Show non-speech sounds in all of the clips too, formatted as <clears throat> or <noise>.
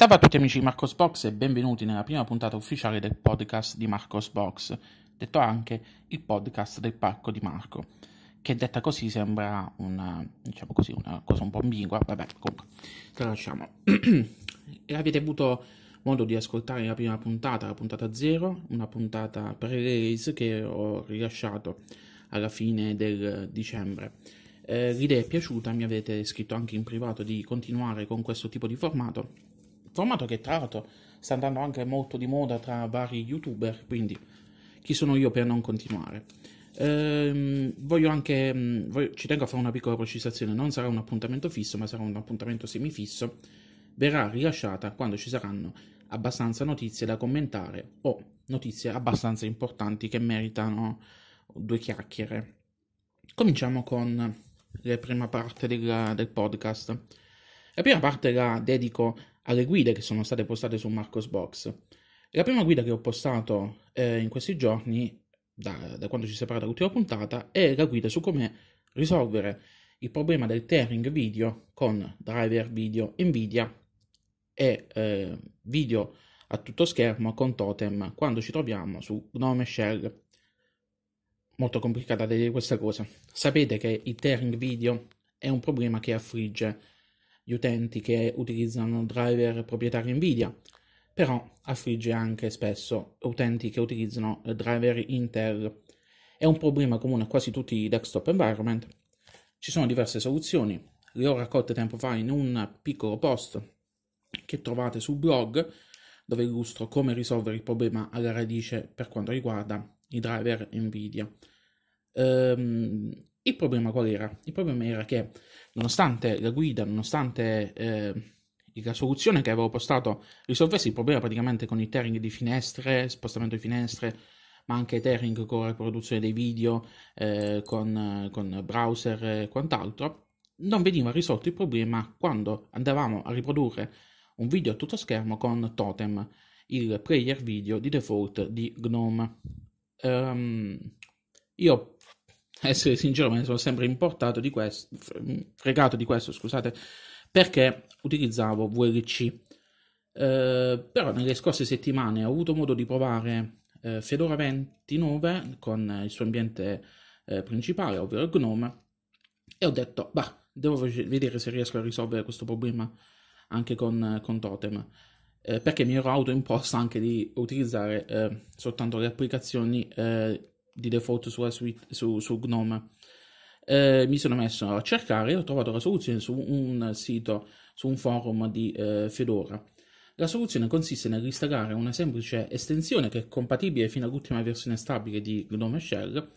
Salve a tutti amici di Marcos Box e benvenuti nella prima puntata ufficiale del podcast di Marcos Box, detto anche il podcast del parco di Marco, che detta così sembra una, diciamo così, una cosa un po' ambigua, vabbè comunque, la lasciamo. <clears throat> e avete avuto modo di ascoltare la prima puntata, la puntata 0, una puntata pre-release che ho rilasciato alla fine del dicembre. Eh, l'idea è piaciuta, mi avete scritto anche in privato di continuare con questo tipo di formato formato che tra l'altro sta andando anche molto di moda tra vari youtuber, quindi chi sono io per non continuare. Ehm, voglio anche, mm, voglio, ci tengo a fare una piccola precisazione, non sarà un appuntamento fisso, ma sarà un appuntamento semifisso, verrà rilasciata quando ci saranno abbastanza notizie da commentare o notizie abbastanza importanti che meritano due chiacchiere. Cominciamo con la prima parte del, del podcast. La prima parte la dedico alle guide che sono state postate su Marcos Box. La prima guida che ho postato eh, in questi giorni, da, da quando ci si parla dall'ultima puntata, è la guida su come risolvere il problema del tearing video con driver video Nvidia e eh, video a tutto schermo con totem quando ci troviamo su Gnome Shell. Molto complicata da dire questa cosa. Sapete che il tearing video è un problema che affligge gli utenti che utilizzano driver proprietari Nvidia, però affligge anche spesso utenti che utilizzano driver Intel. È un problema comune a quasi tutti i desktop environment. Ci sono diverse soluzioni, le ho raccolte tempo fa in un piccolo post che trovate sul blog dove illustro come risolvere il problema alla radice per quanto riguarda i driver Nvidia. Um, il problema qual era? Il problema era che nonostante la guida, nonostante eh, la soluzione che avevo postato risolvesse il problema praticamente con il tearing di finestre, spostamento di finestre, ma anche tearing con la riproduzione dei video, eh, con, con, browser e quant'altro, non veniva risolto il problema quando andavamo a riprodurre un video a tutto schermo con Totem, il player video di default di GNOME. Um, io <laughs> essere sincero, me ne sono sempre importato di questo, fregato di questo, scusate, perché utilizzavo VLC. Eh, però nelle scorse settimane ho avuto modo di provare eh, Fedora 29 con il suo ambiente eh, principale, ovvero Gnome, e ho detto, bah, devo vedere se riesco a risolvere questo problema anche con, con Totem. Eh, perché mi ero autoimposto anche di utilizzare eh, soltanto le applicazioni eh, di default sulla suite, su, su Gnome. Eh, mi sono messo a cercare e ho trovato la soluzione su un sito, su un forum di eh, Fedora. La soluzione consiste nell'installare una semplice estensione che è compatibile fino all'ultima versione stabile di Gnome Shell,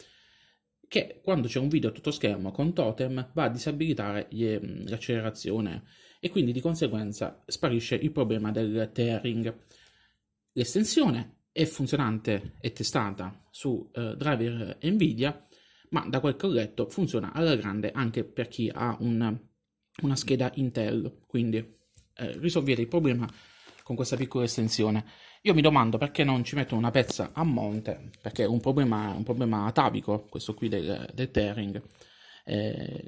che quando c'è un video a tutto schermo con totem va a disabilitare mm, l'accelerazione e quindi di conseguenza sparisce il problema del tearing. L'estensione è funzionante e testata su eh, driver Nvidia, ma da quel che ho letto funziona alla grande anche per chi ha un, una scheda Intel, quindi eh, risolvete il problema con questa piccola estensione. Io mi domando perché non ci mettono una pezza a monte, perché è un problema, un problema atavico, questo qui del, del tearing. Eh,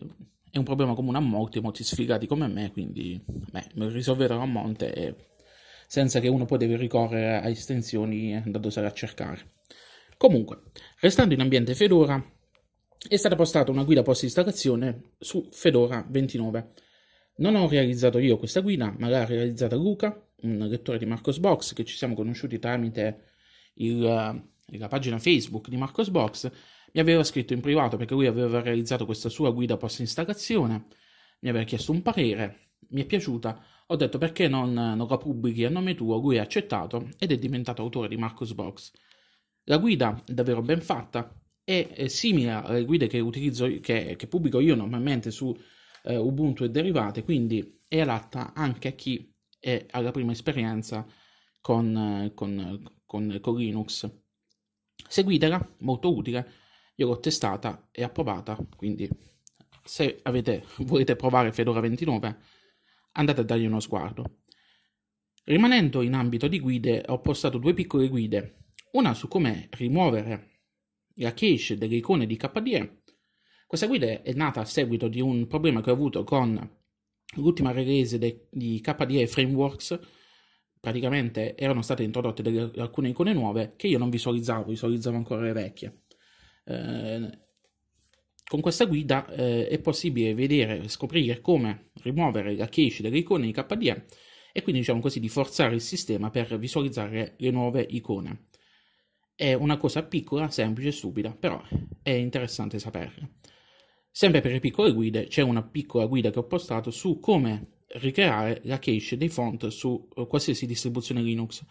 è un problema comune a molti, molti sfigati come me, quindi beh, risolverò a monte e senza che uno poi deve ricorrere a estensioni da a cercare. Comunque, restando in ambiente Fedora, è stata postata una guida post installazione su Fedora 29. Non ho realizzato io questa guida, ma l'ha realizzata Luca, un lettore di Marcos Box, che ci siamo conosciuti tramite il, la pagina Facebook di Marcos Box. Mi aveva scritto in privato perché lui aveva realizzato questa sua guida post installazione, mi aveva chiesto un parere, mi è piaciuta, ho detto perché non, non la pubblichi a nome tuo, lui ha accettato ed è diventato autore di Marcus Box. La guida è davvero ben fatta, è, simile alle guide che utilizzo, che, che pubblico io normalmente su eh, Ubuntu e derivate, quindi è adatta anche a chi è alla prima esperienza con, con, con, con Linux. Seguitela, molto utile, io l'ho testata e approvata, quindi se avete, volete provare Fedora 29 andate a dargli uno sguardo. Rimanendo in ambito di guide, ho postato due piccole guide, una su come rimuovere la cache delle icone di KDE. Questa guida è nata a seguito di un problema che ho avuto con l'ultima release de- di KDE Frameworks, praticamente erano state introdotte delle, alcune icone nuove che io non visualizzavo, visualizzavo ancora le vecchie. Eh, con questa guida eh, è possibile vedere, scoprire come rimuovere la cache delle icone di KDE e quindi diciamo così di forzare il sistema per visualizzare le nuove icone. È una cosa piccola, semplice e stupida, però è interessante saperla. Sempre per le piccole guide c'è una piccola guida che ho postato su come ricreare la cache dei font su eh, qualsiasi distribuzione Linux.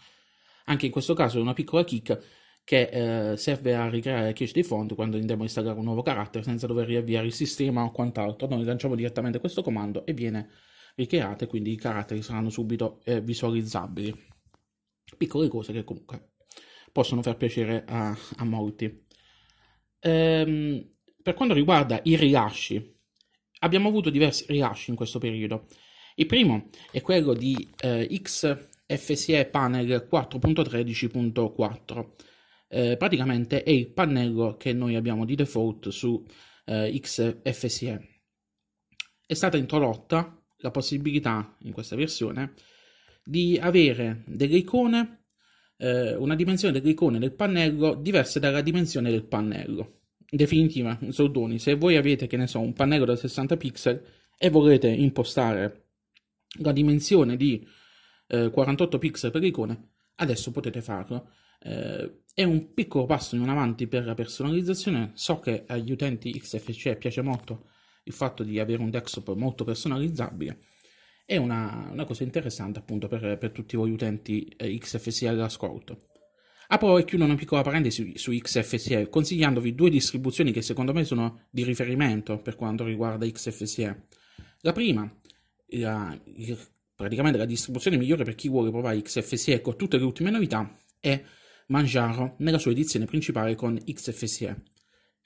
Anche in questo caso è una piccola kick che eh, serve a ricreare la cache dei font quando andiamo a installare un nuovo carattere senza dover riavviare il sistema o quant'altro. Noi lanciamo direttamente questo comando e viene ricreato e quindi i caratteri saranno subito eh, visualizzabili. Piccole cose che comunque possono far piacere a, a molti. Ehm, per quanto riguarda i rilasci, abbiamo avuto diversi rilasci in questo periodo. Il primo è quello di eh, XFCE Panel 4.13.4. Eh, praticamente è il pannello che noi abbiamo di default su eh, XFCE. È stata introdotta la possibilità in questa versione di avere delle icone, eh, una dimensione delle icone del pannello diversa dalla dimensione del pannello. In definitiva, soldoni, se voi avete, che ne so, un pannello da 60 pixel e volete impostare la dimensione di eh, 48 pixel per icone, adesso potete farlo. Eh, è un piccolo passo in avanti per la personalizzazione. So che agli utenti XFCE piace molto il fatto di avere un desktop molto personalizzabile. È una, una cosa interessante appunto per, per tutti voi utenti eh, XFCE all'ascolto. Apro e chiudo una piccola parentesi su, su XFCE, consigliandovi due distribuzioni che secondo me sono di riferimento per quanto riguarda XFCE. La prima la, praticamente la distribuzione migliore per chi vuole provare XFCE con tutte le ultime novità è Manjaro nella sua edizione principale con XFCE.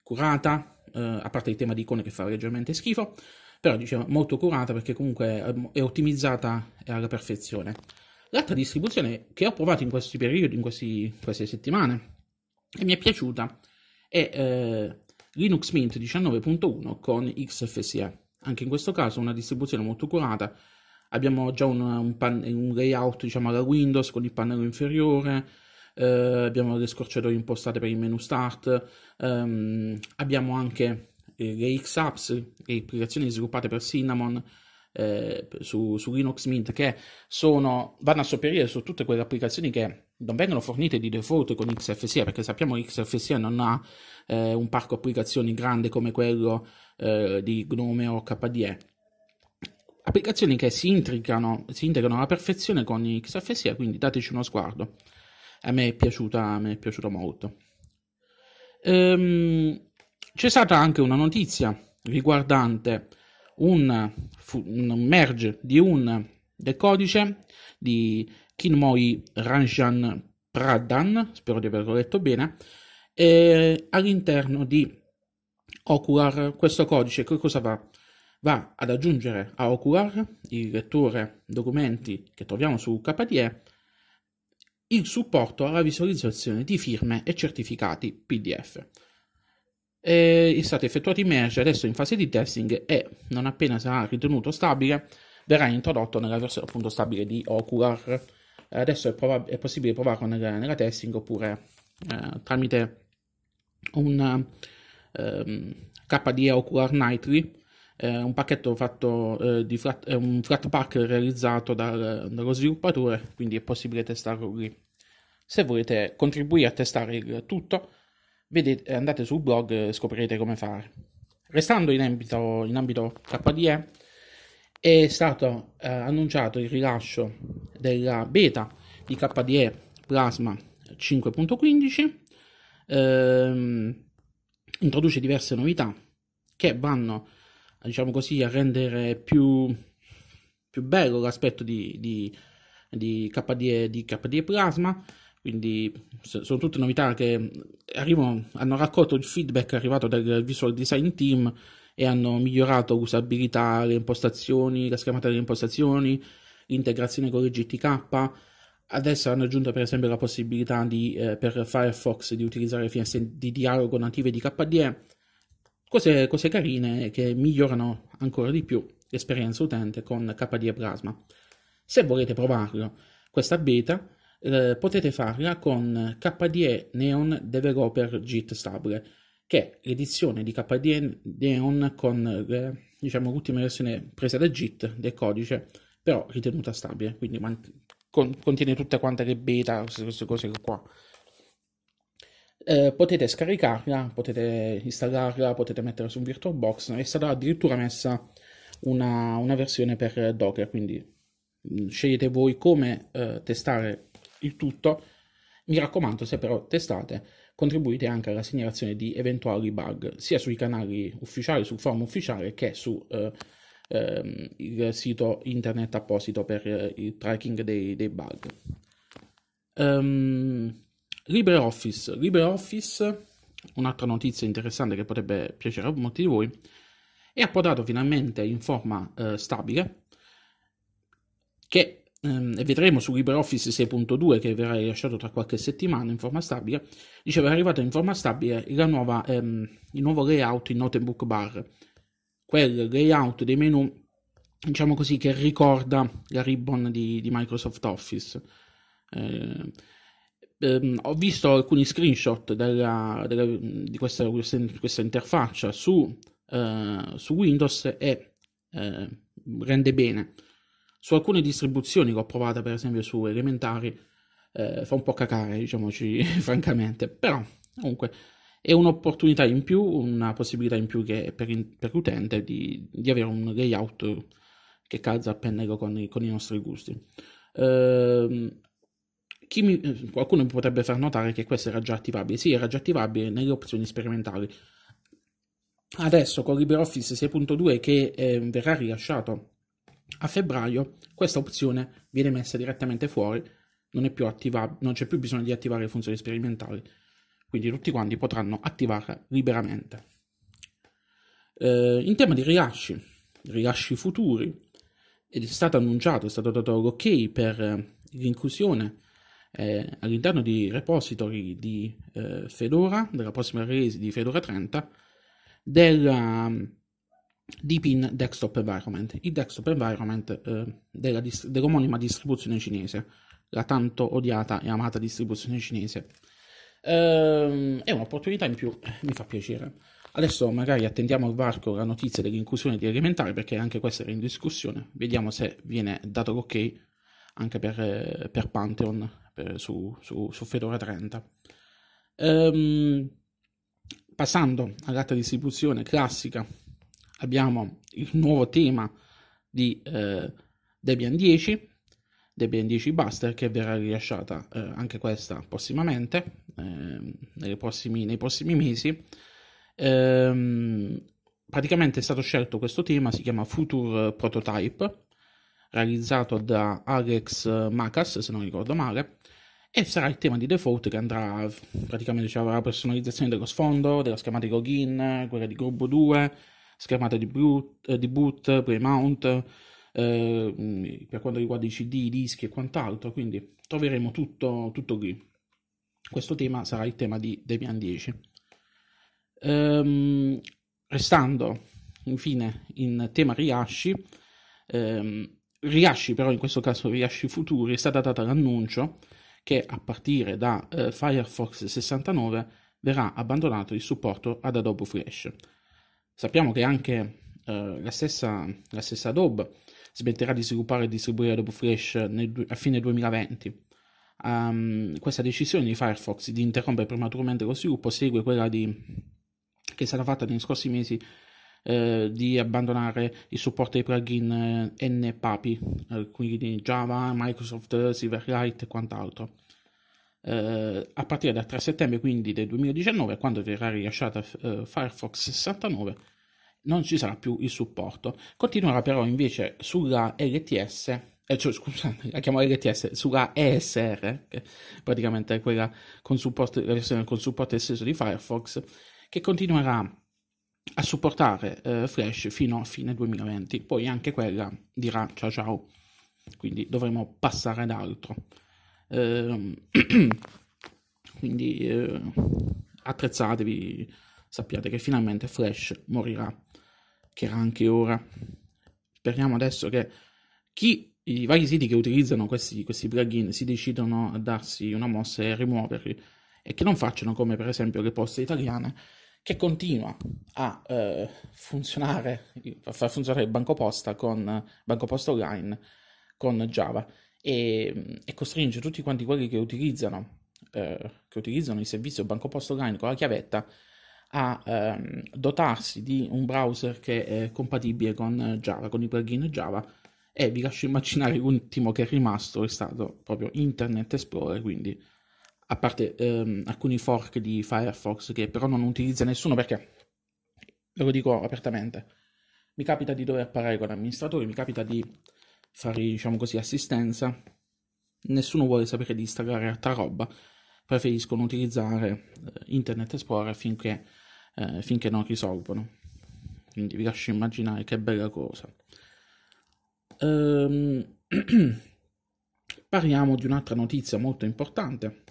Curata, eh, a parte il tema di icone che fa leggermente schifo, però diciamo molto curata perché comunque è ottimizzata alla perfezione. L'altra distribuzione che ho provato in questi periodi, in questi, queste settimane, e mi è piaciuta, è eh, Linux Mint 19.1 con XFCE. Anche in questo caso una distribuzione molto curata. Abbiamo già un, un, pan, un layout diciamo alla Windows con il pannello inferiore, eh, abbiamo le scorciatoie impostate per il menu start, ehm, abbiamo anche eh, le X-Apps, le applicazioni sviluppate per Cinnamon, eh, su, su, Linux Mint che sono, vanno a sopperire su tutte quelle applicazioni che non vengono fornite di default con XFCE perché sappiamo che XFCE non ha eh, un parco applicazioni grande come quello eh, di Gnome o KDE applicazioni che si si integrano alla perfezione con XFCE quindi dateci uno sguardo a me è piaciuta, me è piaciuta molto ehm, c'è stata anche una notizia riguardante un, un merge di un del codice di Kinmoy Ranjan Pradhan, spero di averlo letto bene, all'interno di Ocular questo codice che cosa va? Va ad aggiungere a Ocular, il lettore documenti che troviamo su KDE, il supporto alla visualizzazione di firme e certificati PDF è stato effettuato in merge adesso in fase di testing e non appena sarà ritenuto stabile verrà introdotto nella versione appunto stabile di Ocular. Adesso è, prob- è possibile provarlo nella, nella testing oppure eh, tramite un ehm, KDE Ocular Nightly, eh, un pacchetto fatto eh, di flat, eh, un flat pack realizzato dal, dallo sviluppatore, quindi è possibile testarlo lì. Se volete contribuire a testare il tutto, vedete, andate sul blog e scoprirete come fare. Restando in ambito, in ambito KDE, è stato eh, annunciato il rilascio della beta di KDE Plasma 5.15, ehm, introduce diverse novità che vanno, diciamo così, a rendere più, più bello l'aspetto di, di, di, KDE, di KDE Plasma, quindi sono tutte novità che arrivano, hanno raccolto il feedback arrivato dal visual design team e hanno migliorato l'usabilità, le impostazioni, la schermata delle impostazioni, l'integrazione con il GTK. Adesso hanno aggiunto per esempio la possibilità di, eh, per Firefox di utilizzare finestre di dialogo native di KDE, cose, cose carine che migliorano ancora di più l'esperienza utente con KDE Plasma. Se volete provarlo, questa beta eh, potete farla con KDE Neon Developer JIT Stable, che è l'edizione di KDE Neon con eh, diciamo, l'ultima versione presa da JIT del codice, però ritenuta stabile, quindi man- con- contiene tutte quante le beta, queste cose qua. Eh, potete scaricarla, potete installarla, potete metterla su VirtualBox, è stata addirittura messa una, una versione per Docker, quindi mm, scegliete voi come eh, testare il tutto. Mi raccomando, se però testate, contribuite anche alla segnalazione di eventuali bug, sia sui canali ufficiali, sul forum ufficiale, che su eh, ehm, il sito internet apposito per eh, il tracking dei, dei bug. Um, LibreOffice. LibreOffice, un'altra notizia interessante che potrebbe piacere a molti di voi, è approdato finalmente in forma eh, stabile, che ehm, vedremo su LibreOffice 6.2 che verrà rilasciato tra qualche settimana in forma stabile, diceva è arrivato in forma stabile nuova, ehm, il nuovo layout in notebook bar, quel layout dei menu, diciamo così, che ricorda la ribbon di, di Microsoft Office. Eh, ehm, ho visto alcuni screenshot della, della, di questa, questa, questa interfaccia su, eh, su, Windows e eh, rende bene. Su alcune distribuzioni che ho provato, per esempio su elementari, eh, fa un po' cacare, diciamoci <laughs> francamente, però comunque è un'opportunità in più, una possibilità in più che per, per l'utente di, di, avere un layout che calza a pennello con, con i nostri gusti. Uh, mi, eh, qualcuno potrebbe far notare che questo era già attivabile. Sì, era già attivabile nelle opzioni sperimentali. Adesso con LibreOffice 6.2 che eh, verrà rilasciato a febbraio, questa opzione viene messa direttamente fuori, non, attiva- non c'è più bisogno di attivare le funzioni sperimentali, quindi tutti quanti potranno attivarla liberamente. Eh, in tema di rilasci, rilasci futuri, è stato annunciato, è stato dato l'ok per l'inclusione eh, all'interno di repository di eh, Fedora, della prossima release di Fedora 30, della um, Deepin Desktop Environment, il desktop environment eh, della dist- dell'omonima distribuzione cinese, la tanto odiata e amata distribuzione cinese. Ehm, è un'opportunità in più, eh, mi fa piacere. Adesso magari attendiamo al varco la notizia dell'inclusione di elementare perché anche questa era in discussione. Vediamo se viene dato l'ok anche per, eh, per Pantheon per, su, su, su, Fedora 30. Ehm, passando all'altra distribuzione classica, abbiamo il nuovo tema di eh, Debian 10, Debian 10 Buster, che verrà rilasciata eh, anche questa prossimamente, eh, prossimi, nei prossimi mesi. Ehm, praticamente è stato scelto questo tema, si chiama Future Prototype, realizzato da Alex Macas, se non ricordo male, e sarà il tema di default che andrà praticamente cioè, avrà la personalizzazione dello sfondo, della schematica login, quella di gruppo 2, schermata di boot, eh, di boot pre-mount, eh, per quanto riguarda i CD, i dischi e quant'altro, quindi troveremo tutto, tutto lì. Questo tema sarà il tema di Debian 10. Ehm, restando infine in tema riasci, ehm, riasci però in questo caso riasci futuri, è stata data l'annuncio che a partire da eh, Firefox 69 verrà abbandonato il supporto ad Adobe Flash. Sappiamo che anche eh, la, stessa, la, stessa, Adobe smetterà di sviluppare e distribuire Adobe Flash nel, a fine 2020. Um, ehm, questa decisione di Firefox di interrompere prematuramente lo sviluppo segue quella di, che è stata fatta negli scorsi mesi eh, di abbandonare il supporto ai plugin eh, NPAPI, eh, quindi Java, Microsoft, Silverlight e quant'altro. A partire dal 3 settembre quindi del 2019, quando verrà rilasciata Firefox 69, non ci sarà più il supporto. Continuerà però invece sulla LTS, eh, cioè, scusate, la chiamo LTS, sulla ESR, che praticamente è quella con supporto, la versione con supporto esteso di Firefox, che continuerà a supportare eh, Flash fino a fine 2020. Poi anche quella dirà ciao ciao, quindi dovremo passare ad altro. Eh, <clears throat> quindi eh, attrezzatevi, sappiate che finalmente Flash morirà, che era anche ora. Speriamo adesso che chi i vari siti che utilizzano questi, questi plugin si decidono a darsi una mossa e a rimuoverli e che non facciano come per esempio le poste italiane che continua a eh, funzionare, a far funzionare il banco posta con banco posta online con Java. E, e costringe tutti quanti quelli che utilizzano, eh, che utilizzano il servizio banco posta online con la chiavetta a ehm, dotarsi di un browser che è compatibile con Java, con i plugin Java. E vi lascio immaginare l'ultimo che è rimasto è stato proprio Internet Explorer, quindi a parte ehm, alcuni fork di Firefox che però non utilizza nessuno perché, lo dico apertamente, mi capita di dover parlare con amministratori, mi capita di fare, diciamo così, assistenza, nessuno vuole sapere di installare altra roba, preferiscono utilizzare eh, Internet Explorer finché, eh, finché non risolvono. Quindi vi lascio immaginare che bella cosa. Ehm, <clears throat> parliamo di un'altra notizia molto importante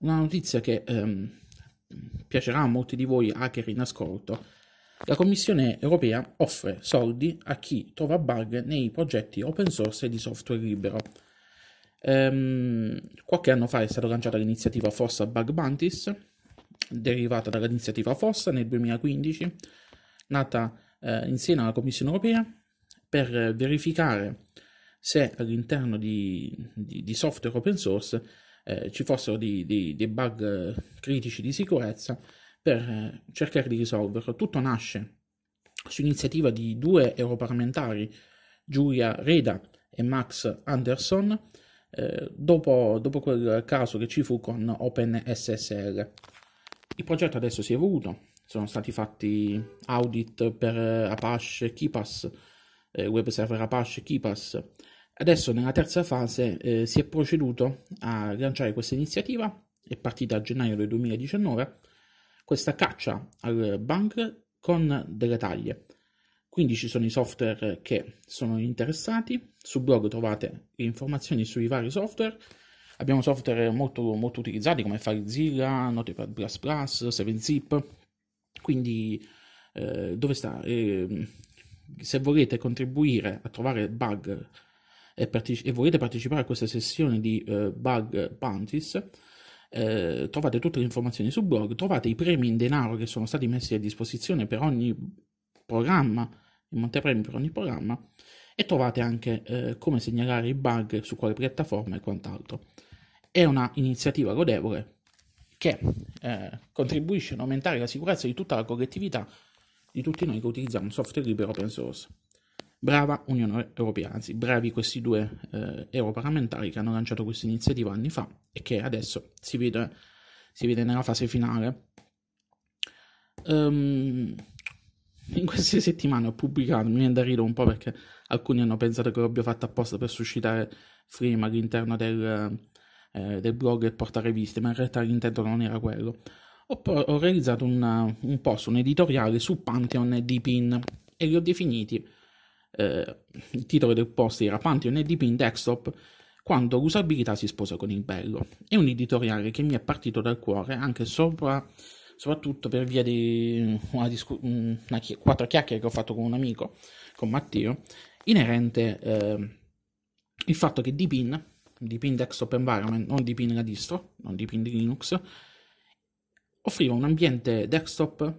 una notizia che ehm, piacerà a molti di voi hacker in ascolto. La Commissione europea offre soldi a chi trova bug nei progetti open source di software libero. Ehm, qualche anno fa è stata lanciata l'iniziativa Fossa Bug Bounties, derivata dall'iniziativa Fossa nel 2015, nata eh, insieme alla Commissione europea per verificare se all'interno di, di, di software open source eh, ci fossero dei, dei, dei, bug eh, critici di sicurezza per eh, cercare di risolverlo. Tutto nasce su iniziativa di due europarlamentari, Giulia Reda e Max Anderson, eh, dopo, dopo, quel caso che ci fu con OpenSSL. Il progetto adesso si è evoluto, sono stati fatti audit per Apache KeePass, eh, web server Apache KeePass, Adesso nella terza fase eh, si è proceduto a lanciare questa iniziativa, è partita a gennaio del 2019, questa caccia al bug con delle taglie. Quindi ci sono i software che sono interessati, sul blog trovate le informazioni sui vari software, abbiamo software molto, molto utilizzati come FileZilla, Notepad++, 7zip, quindi eh, dove sta? Eh, se volete contribuire a trovare bug e, parteci- e volete partecipare a questa sessione di uh, bug bounties, eh, trovate tutte le informazioni sul blog, trovate i premi in denaro che sono stati messi a disposizione per ogni programma, il montepremi per ogni programma, e trovate anche eh, come segnalare i bug su quale piattaforma e quant'altro. È una iniziativa lodevole che eh, contribuisce ad aumentare la sicurezza di tutta la collettività, di tutti noi che utilizziamo software libero open source. Brava Unione Europea, anzi bravi questi due eh, europarlamentari che hanno lanciato questa iniziativa anni fa e che adesso si vede, si vede nella fase finale. Um, in queste <laughs> settimane ho pubblicato, mi viene da ridere un po' perché alcuni hanno pensato che l'abbia fatto apposta per suscitare frame all'interno del, eh, del blog e portare viste, ma in realtà l'intento non era quello. Ho, ho realizzato una, un post, un editoriale su Pantheon e Deepin e li ho definiti eh, il titolo del post era Pantheon e DP in desktop quando l'usabilità si sposa con il bello. È un editoriale che mi è partito dal cuore anche sopra, soprattutto per via di una, discu- una chi- quattro chiacchiere che ho fatto con un amico, con Matteo, inerente eh, il fatto che Deepin, Deepin Desktop Environment, non Deepin la distro, non Deepin di Linux, offriva un ambiente desktop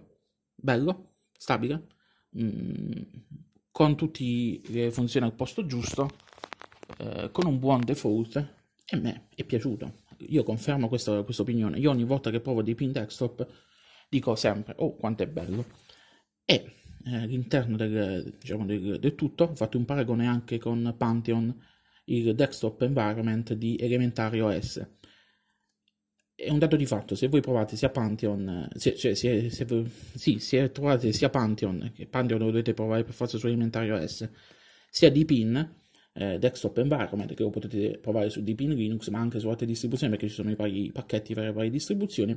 bello, stabile, mh, mm, con tutte le funzioni al posto giusto, eh, con un buon default, e a me è piaciuto. Io confermo questa, questa opinione. Io ogni volta che provo Deep in Desktop dico sempre, oh quanto è bello. E eh, all'interno del, diciamo, del, del, tutto ho fatto un paragone anche con Pantheon, il desktop environment di Elementary OS è un dato di fatto, se voi provate sia Pantheon, se, cioè, se, se, sì, se trovate sia Pantheon, che Pantheon lo dovete provare per forza su Elementary OS, sia Deepin, eh, Desktop Environment, che lo potete provare su Deepin Linux, ma anche su altre distribuzioni, perché ci sono i vari pacchetti per le varie distribuzioni,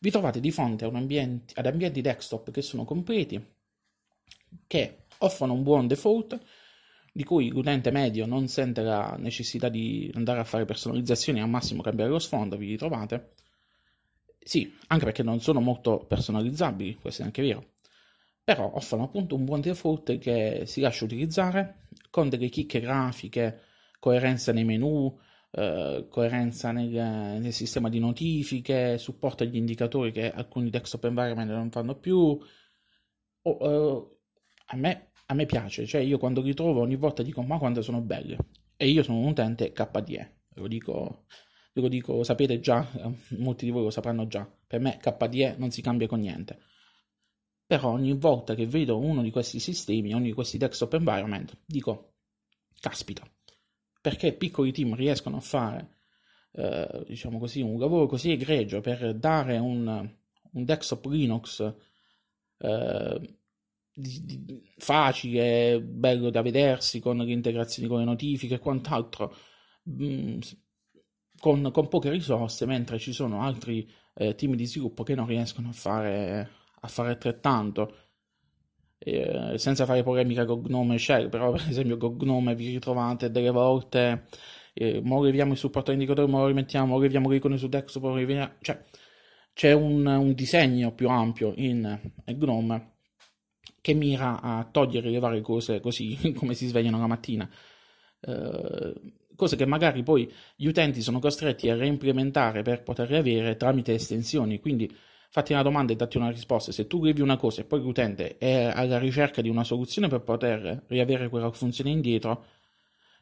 vi trovate di fronte ad ambienti, ad ambienti desktop che sono completi, che offrono un buon default, di cui l'utente medio non sente la necessità di andare a fare personalizzazioni al massimo cambiare lo sfondo, vi ritrovate. Sì, anche perché non sono molto personalizzabili, questo è anche vero. però offrono appunto un buon default che si lascia utilizzare con delle chicche grafiche, coerenza nei menu, eh, coerenza nel, nel, sistema di notifiche, supporto agli indicatori che alcuni desktop environment non fanno più. Oh, uh, a, me, a, me, piace, cioè io quando ritrovo ogni volta dico ma quando sono belle e io sono un utente KDE, lo dico, lo dico, sapete già, molti di voi lo sapranno già, per me KDE non si cambia con niente. Però ogni volta che vedo uno di questi sistemi, uno di questi desktop environment, dico, caspita, perché piccoli team riescono a fare, eh, diciamo così, un lavoro così egregio per dare un, un desktop Linux eh, di, di, facile, bello da vedersi, con le integrazioni con le notifiche e quant'altro, mm, con, con, poche risorse, mentre ci sono altri eh, team di sviluppo che non riescono a fare, a fare altrettanto. Eh, senza fare polemica con Gnome Shell, però <laughs> per esempio con Gnome vi ritrovate delle volte, eh, mo leviamo il supporto all'indicatore, mo lo rimettiamo, mo leviamo l'icone su desktop, mo riviamo, cioè c'è un, un, disegno più ampio in Gnome che mira a togliere le varie cose così <laughs> come si svegliano la mattina. Eh, cose che magari poi gli utenti sono costretti a reimplementare per poterle avere tramite estensioni, quindi fatti una domanda e datti una risposta. Se tu levi una cosa e poi l'utente è alla ricerca di una soluzione per poter riavere quella funzione indietro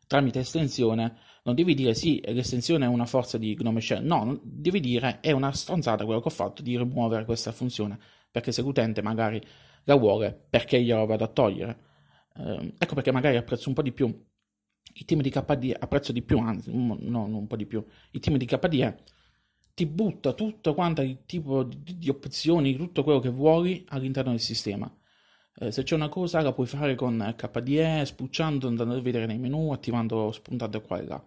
tramite estensione, non devi dire sì, l'estensione è una forza di Gnome Shell. No, devi dire è una stronzata quello che ho fatto di rimuovere questa funzione. Perché se l'utente magari la vuole, perché gliela vado a togliere? Eh, ecco perché magari apprezzo un po' di più i team di KDE, apprezzo di più, anzi, no, non un po' di più, i team di KDE ti butta tutto quanto il tipo di, di, opzioni, tutto quello che vuoi all'interno del sistema. Eh, se c'è una cosa la puoi fare con KDE, spucciando, andando a vedere nei menu, attivando, spuntando qua e là.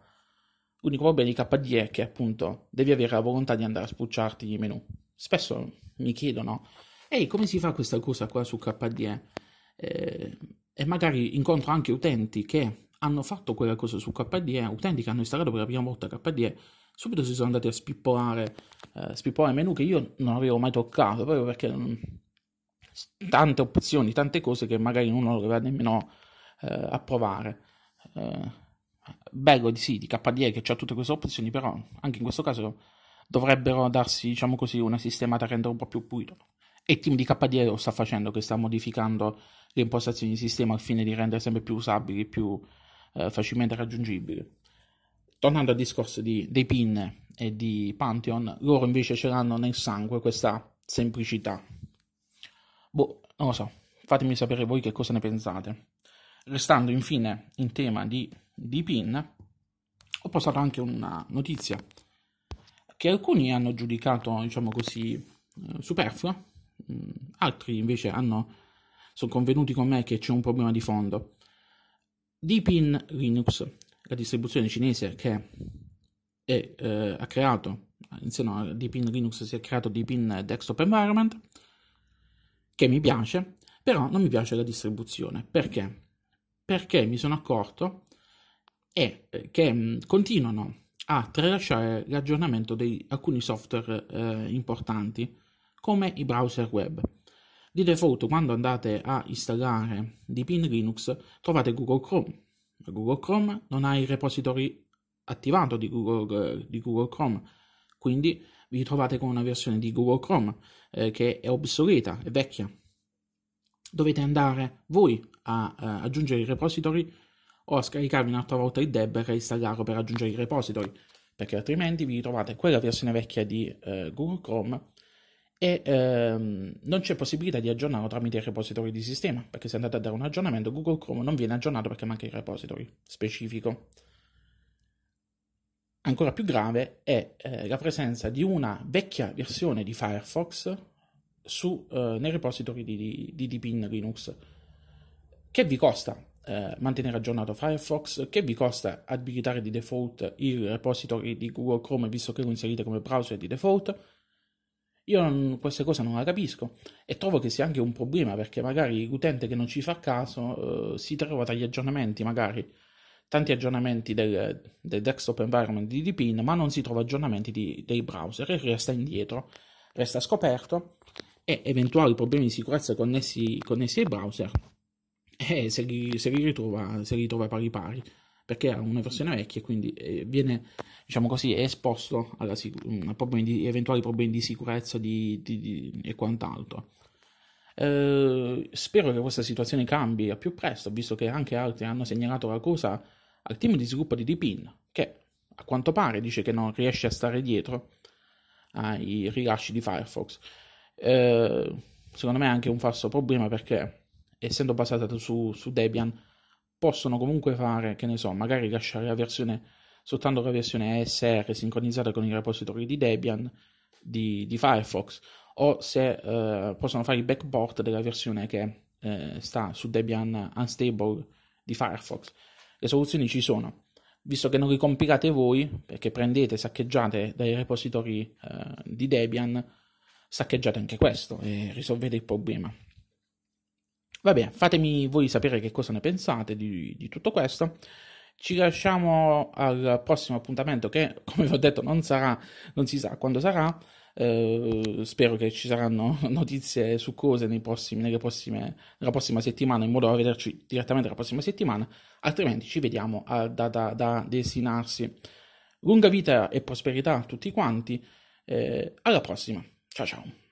L'unico problema di KDE è che appunto devi avere la volontà di andare a spucciarti i menu. Spesso mi chiedono, ehi come si fa questa cosa qua su KDE? Eh, e magari incontro anche utenti che hanno fatto quella cosa su KDE, utenti che hanno installato per la prima volta KDE subito si sono andati a spippolare, eh, spippolare menu che io non avevo mai toccato, proprio perché mh, tante opzioni, tante cose che magari uno non doveva nemmeno eh, approvare. Eh, bello di sì, di KDE che ha tutte queste opzioni, però anche in questo caso dovrebbero darsi, diciamo così, una sistemata a rendere un po' più pulito. E il team di KDE lo sta facendo, che sta modificando le impostazioni di sistema al fine di rendere sempre più usabili, più eh, facilmente raggiungibili tornando al discorso di, dei PIN e di Pantheon, loro invece ce l'hanno nel sangue questa semplicità. Boh, non lo so, fatemi sapere voi che cosa ne pensate. Restando infine in tema di, di PIN, ho postato anche una notizia che alcuni hanno giudicato, diciamo così, eh, superflua, altri invece hanno, sono convenuti con me che c'è un problema di fondo. Deepin Linux la distribuzione cinese che è, eh, ha creato, insieme a Deepin Linux si è creato Deepin Desktop Environment, che mi piace, però non mi piace la distribuzione. Perché? Perché mi sono accorto è eh, che mh, continuano a tralasciare l'aggiornamento di alcuni software eh, importanti come i browser web. Di default, quando andate a installare Deepin Linux, trovate Google Chrome. Google Chrome non ha il repository attivato di Google, di Google Chrome, quindi vi trovate con una versione di Google Chrome eh, che è obsoleta, è vecchia. Dovete andare voi a, a aggiungere i repository o a scaricarvi un'altra volta il deb e reinstallarlo per aggiungere i repository, perché altrimenti vi trovate quella versione vecchia di eh, Google Chrome e ehm, non c'è possibilità di aggiornarlo tramite i repository di sistema, perché se andate a dare un aggiornamento Google Chrome non viene aggiornato perché manca il repository specifico. Ancora più grave è eh, la presenza di una vecchia versione di Firefox su, eh, nei repository di, di, di Deepin Linux. Che vi costa eh, mantenere aggiornato Firefox? Che vi costa abilitare di default il repository di Google Chrome visto che lo inserite come browser di default? Io non, queste cose non la capisco e trovo che sia anche un problema perché magari l'utente che non ci fa caso eh, si trova tra gli aggiornamenti, magari tanti aggiornamenti del, del desktop environment di Deepin, ma non si trova aggiornamenti di, dei browser e resta indietro, resta scoperto e eventuali problemi di sicurezza connessi, connessi ai browser, e se li, se li, ritrova, se li ritrova pari pari, perché ha una versione vecchia e quindi eh, viene, diciamo così, esposto alla, a problemi di, eventuali problemi di sicurezza di, di, di, e quant'altro. Eh, spero che questa situazione cambi a più presto, visto che anche altri hanno segnalato la cosa al team di sviluppo di Deepin, che a quanto pare dice che non riesce a stare dietro ai rilasci di Firefox. Eh, secondo me è anche un falso problema perché essendo basata su, su, Debian possono comunque fare, che ne so, magari lasciare la versione soltanto la versione ESR sincronizzata con i repository di Debian di, di Firefox o se eh, possono fare il backport della versione che eh, sta su Debian Unstable di Firefox. Le soluzioni ci sono. Visto che non li compilate voi, perché prendete, saccheggiate dai repository eh, di Debian, saccheggiate anche questo e risolvete il problema. Va bene, fatemi voi sapere che cosa ne pensate di, di tutto questo. Ci lasciamo al prossimo appuntamento che, <laughs> come vi ho detto, non sarà, non si sa quando sarà. Eh, spero che ci saranno <laughs> notizie su cose prossimi, prossime, nella prossima settimana, in modo da vederci direttamente la prossima settimana, altrimenti ci vediamo a, da, da, da, destinarsi. Lunga vita e prosperità a tutti quanti. Eh, alla prossima. Ciao ciao.